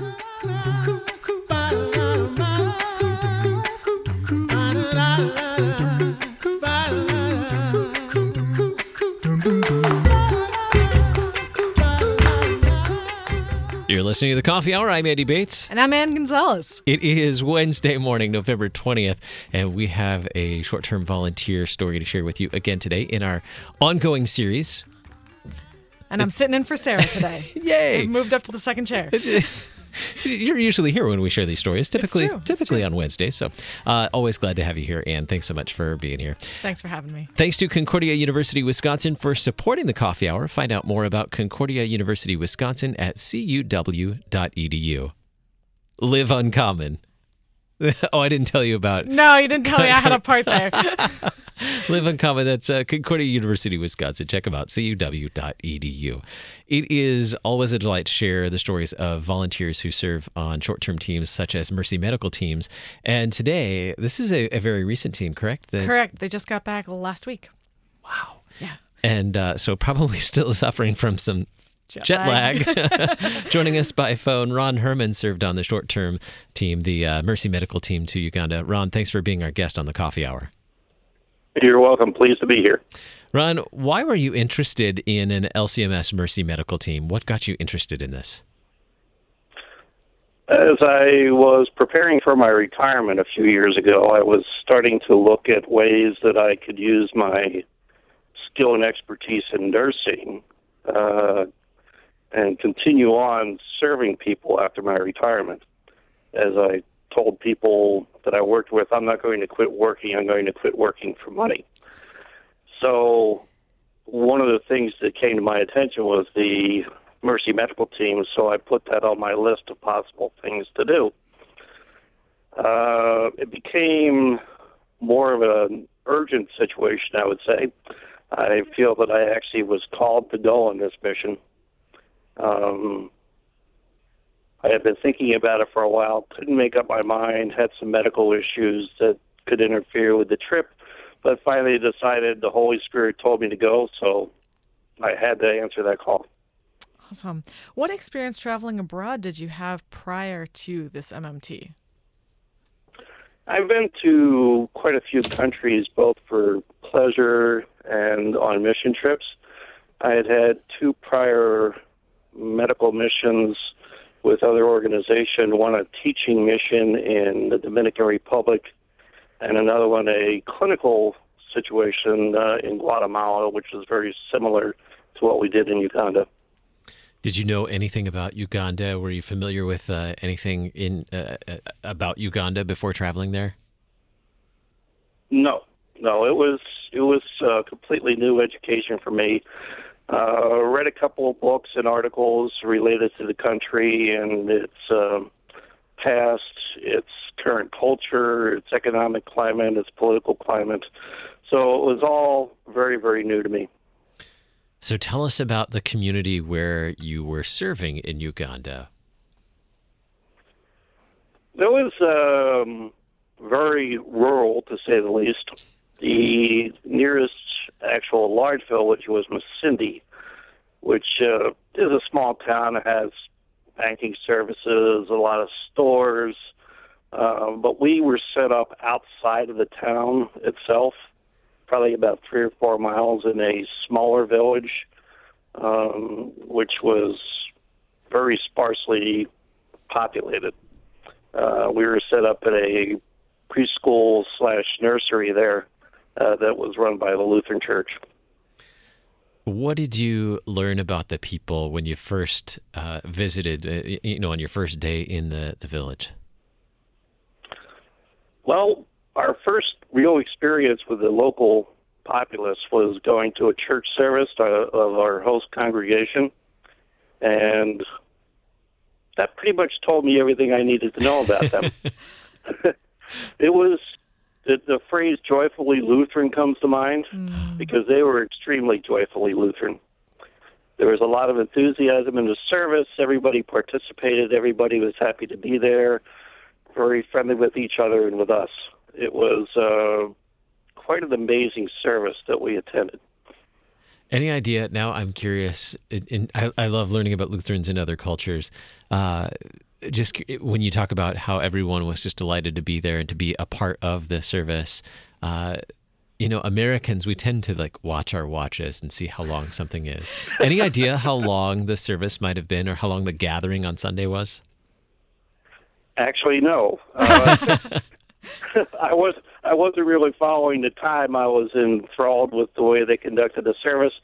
You're listening to the Coffee Hour. I'm Andy Bates. And I'm Anne Gonzalez. It is Wednesday morning, November 20th, and we have a short term volunteer story to share with you again today in our ongoing series. And I'm sitting in for Sarah today. Yay! I've moved up to the second chair. You're usually here when we share these stories, typically typically on Wednesdays. So, uh, always glad to have you here, and thanks so much for being here. Thanks for having me. Thanks to Concordia University Wisconsin for supporting the Coffee Hour. Find out more about Concordia University Wisconsin at cuw.edu. Live uncommon. oh, I didn't tell you about No, you didn't tell me I had a part there. Live in Common. That's uh, Concordia University, Wisconsin. Check them out, cuw.edu. It is always a delight to share the stories of volunteers who serve on short term teams such as Mercy Medical Teams. And today, this is a, a very recent team, correct? The- Correct. They just got back last week. Wow. Yeah. And uh, so, probably still suffering from some Jet jet lag. Joining us by phone, Ron Herman served on the short term team, the uh, Mercy Medical Team to Uganda. Ron, thanks for being our guest on the Coffee Hour. You're welcome. Pleased to be here. Ron, why were you interested in an LCMS Mercy Medical Team? What got you interested in this? As I was preparing for my retirement a few years ago, I was starting to look at ways that I could use my skill and expertise in nursing uh, and continue on serving people after my retirement. As I told people that I worked with, I'm not going to quit working, I'm going to quit working for money. So, one of the things that came to my attention was the Mercy Medical Team, so I put that on my list of possible things to do. Uh, it became more of an urgent situation, I would say. I feel that I actually was called to go on this mission. Um, I had been thinking about it for a while, couldn't make up my mind, had some medical issues that could interfere with the trip, but finally decided the Holy Spirit told me to go, so I had to answer that call. Awesome. What experience traveling abroad did you have prior to this MMT? I've been to quite a few countries, both for pleasure and on mission trips. I had had two prior medical missions with other organization, one a teaching mission in the Dominican Republic, and another one a clinical situation uh, in Guatemala, which is very similar to what we did in Uganda. Did you know anything about Uganda? Were you familiar with uh, anything in uh, uh, about Uganda before traveling there? No, no, it was it was uh, completely new education for me. Uh, read a couple of books and articles related to the country and its um, past, its current culture, its economic climate, its political climate. So it was all very, very new to me. So tell us about the community where you were serving in Uganda. It was um, very rural, to say the least. The nearest actual large village was Masindi, which uh, is a small town. It has banking services, a lot of stores, uh, but we were set up outside of the town itself, probably about three or four miles in a smaller village, um, which was very sparsely populated. Uh, we were set up at a preschool slash nursery there uh, that was run by the Lutheran Church. What did you learn about the people when you first uh, visited, uh, you know, on your first day in the, the village? Well, our first real experience with the local populace was going to a church service uh, of our host congregation, and that pretty much told me everything I needed to know about them. it was the, the phrase joyfully Lutheran comes to mind because they were extremely joyfully Lutheran. There was a lot of enthusiasm in the service. Everybody participated. Everybody was happy to be there, very friendly with each other and with us. It was uh, quite an amazing service that we attended. Any idea? Now I'm curious. I, I love learning about Lutherans in other cultures. Uh, just when you talk about how everyone was just delighted to be there and to be a part of the service. Uh, you know, Americans, we tend to like watch our watches and see how long something is. Any idea how long the service might have been or how long the gathering on Sunday was? Actually, no. Uh, I was I wasn't really following the time. I was enthralled with the way they conducted the service.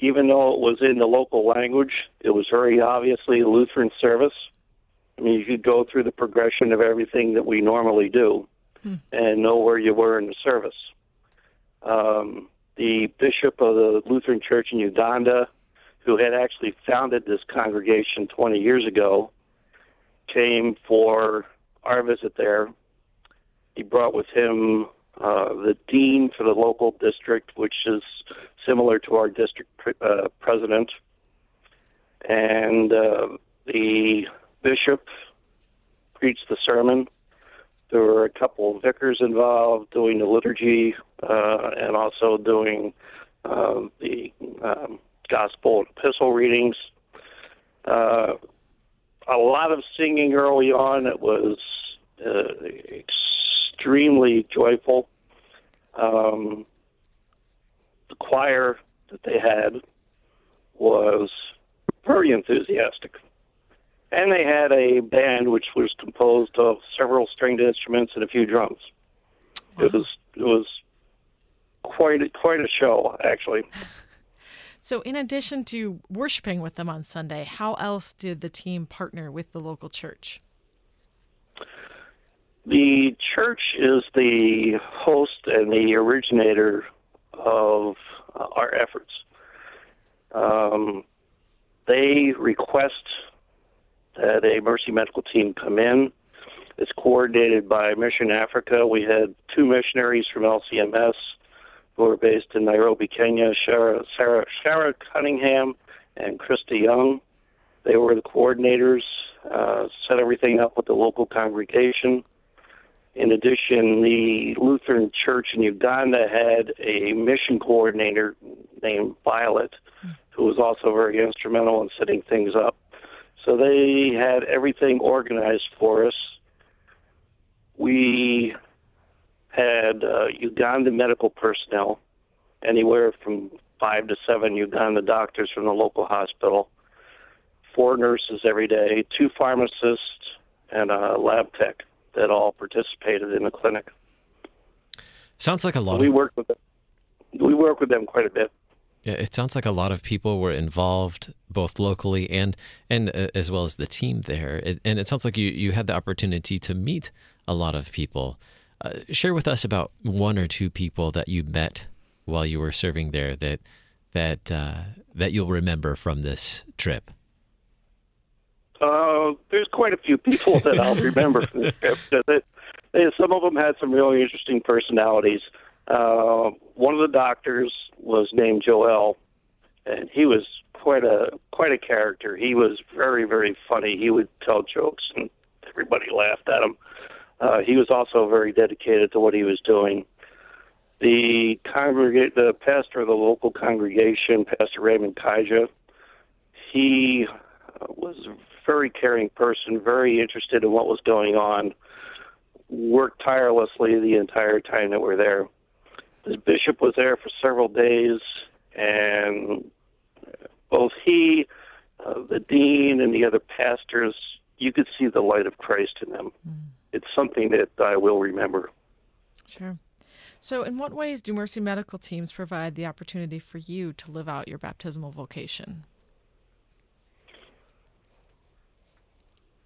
Even though it was in the local language, it was very obviously a Lutheran service. I mean, you could go through the progression of everything that we normally do hmm. and know where you were in the service. Um, the bishop of the Lutheran Church in Uganda, who had actually founded this congregation 20 years ago, came for our visit there. He brought with him uh, the dean for the local district, which is similar to our district uh, president, and uh, the bishop preached the sermon. There were a couple of vicars involved doing the liturgy uh, and also doing uh, the um, gospel and epistle readings. Uh, a lot of singing early on. It was uh, extremely joyful. Um, the choir that they had was very enthusiastic. And they had a band which was composed of several stringed instruments and a few drums. Wow. It was it was quite a, quite a show, actually. So, in addition to worshiping with them on Sunday, how else did the team partner with the local church? The church is the host and the originator of uh, our efforts. Um, they request that a Mercy Medical team come in. It's coordinated by Mission Africa. We had two missionaries from LCMS who are based in Nairobi, Kenya, Sarah, Sarah, Sarah Cunningham and Krista Young. They were the coordinators, uh, set everything up with the local congregation. In addition, the Lutheran Church in Uganda had a mission coordinator named Violet, who was also very instrumental in setting things up. So they had everything organized for us. We had uh, Uganda medical personnel, anywhere from five to seven Uganda doctors from the local hospital, four nurses every day, two pharmacists, and a lab tech that all participated in the clinic. Sounds like a lot. We of... work with them. We work with them quite a bit. Yeah, it sounds like a lot of people were involved, both locally and and uh, as well as the team there. It, and it sounds like you you had the opportunity to meet a lot of people. Uh, share with us about one or two people that you met while you were serving there that that uh, that you'll remember from this trip. Uh, there's quite a few people that I'll remember from this trip. Some of them had some really interesting personalities. Uh, one of the doctors was named Joel, and he was quite a quite a character. He was very very funny. He would tell jokes, and everybody laughed at him. Uh, he was also very dedicated to what he was doing. The congregate, the pastor of the local congregation, Pastor Raymond Kaija, he was very caring person, very interested in what was going on, worked tirelessly the entire time that we're there. The bishop was there for several days, and both he, uh, the dean, and the other pastors, you could see the light of Christ in them. Mm it's something that I will remember. Sure. So, in what ways do Mercy medical teams provide the opportunity for you to live out your baptismal vocation?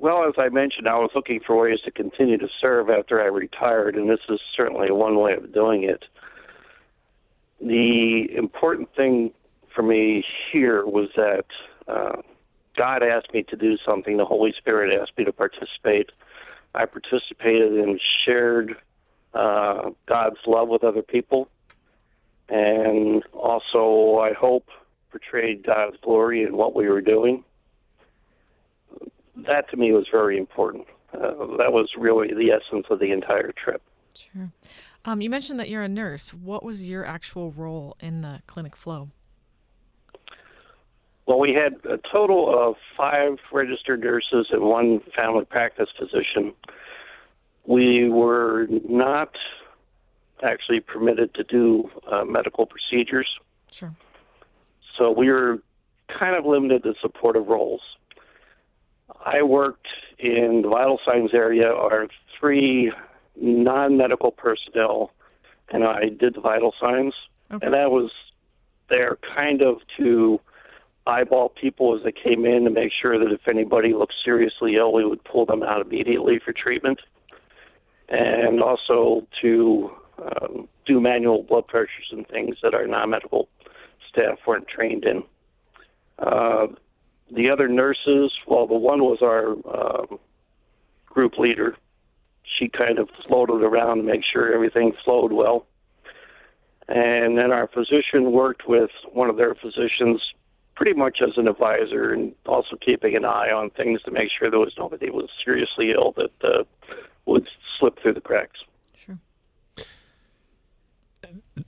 Well, as I mentioned, I was looking for ways to continue to serve after I retired, and this is certainly one way of doing it. The important thing for me here was that uh, God asked me to do something, the Holy Spirit asked me to participate I participated and shared uh, God's love with other people, and also I hope portrayed God's glory in what we were doing. That to me was very important. Uh, that was really the essence of the entire trip. Sure. Um, you mentioned that you're a nurse. What was your actual role in the clinic flow? Well, we had a total of five registered nurses and one family practice physician. We were not actually permitted to do uh, medical procedures, Sure. so we were kind of limited to supportive roles. I worked in the vital signs area, our three non medical personnel, and I did the vital signs. Okay. And that was there kind of to eyeball people as they came in to make sure that if anybody looked seriously ill, we would pull them out immediately for treatment. And also to um, do manual blood pressures and things that our non medical staff weren't trained in. Uh, the other nurses, well, the one was our um, group leader. She kind of floated around to make sure everything flowed well. And then our physician worked with one of their physicians pretty much as an advisor and also keeping an eye on things to make sure there was nobody who was seriously ill that uh, would slip through the cracks. Sure.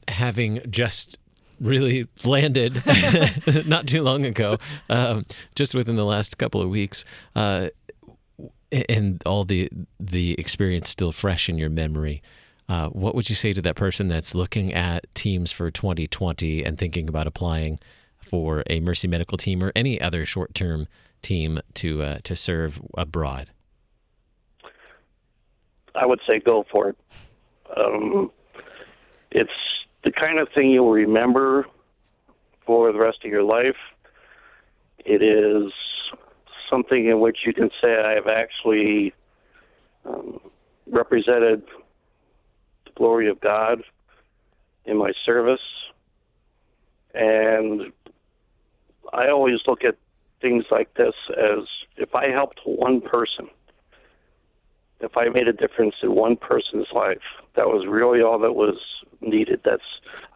having just really landed not too long ago, um, just within the last couple of weeks, uh, and all the the experience still fresh in your memory. Uh, what would you say to that person that's looking at teams for 2020 and thinking about applying for a Mercy Medical team or any other short term team to uh, to serve abroad? I would say go for it. Um, it's the kind of thing you'll remember for the rest of your life. It is something in which you can say, I have actually um, represented the glory of God in my service. And I always look at things like this as if I helped one person, if I made a difference in one person's life, that was really all that was needed. That's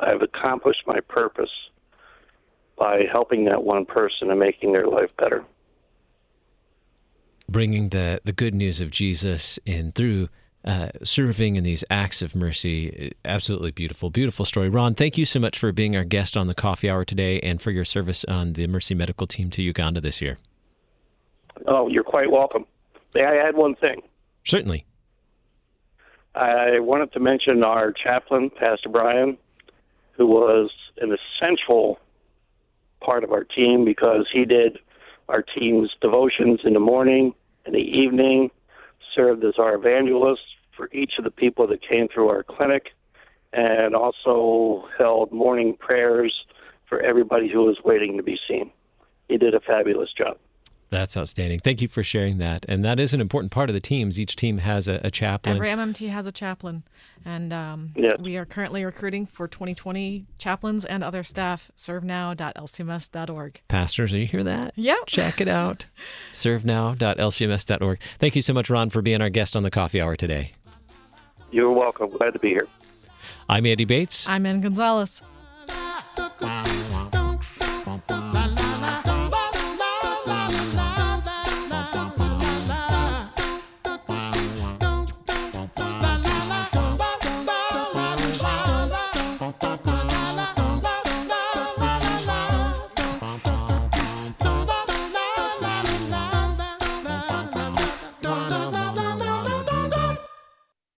I've accomplished my purpose by helping that one person and making their life better. bringing the the good news of Jesus in through uh, serving in these acts of mercy. Absolutely beautiful, beautiful story. Ron, thank you so much for being our guest on the coffee hour today and for your service on the Mercy Medical team to Uganda this year. Oh, you're quite welcome. May I add one thing? Certainly. I wanted to mention our chaplain, Pastor Brian, who was an essential part of our team because he did our team's devotions in the morning and the evening, served as our evangelist for each of the people that came through our clinic, and also held morning prayers for everybody who was waiting to be seen. He did a fabulous job. That's outstanding. Thank you for sharing that. And that is an important part of the teams. Each team has a, a chaplain. Every MMT has a chaplain, and um, Yes. we are currently recruiting for 2020 chaplains and other staff. ServeNow.lcms.org. Pastors, do you hear that? Yep. Check it out. servenow.lcms.org. Thank you so much, Ron, for being our guest on the coffee hour today. You're welcome. Glad to be here. I'm Andy Bates. I'm Anne Gonzalez. Took a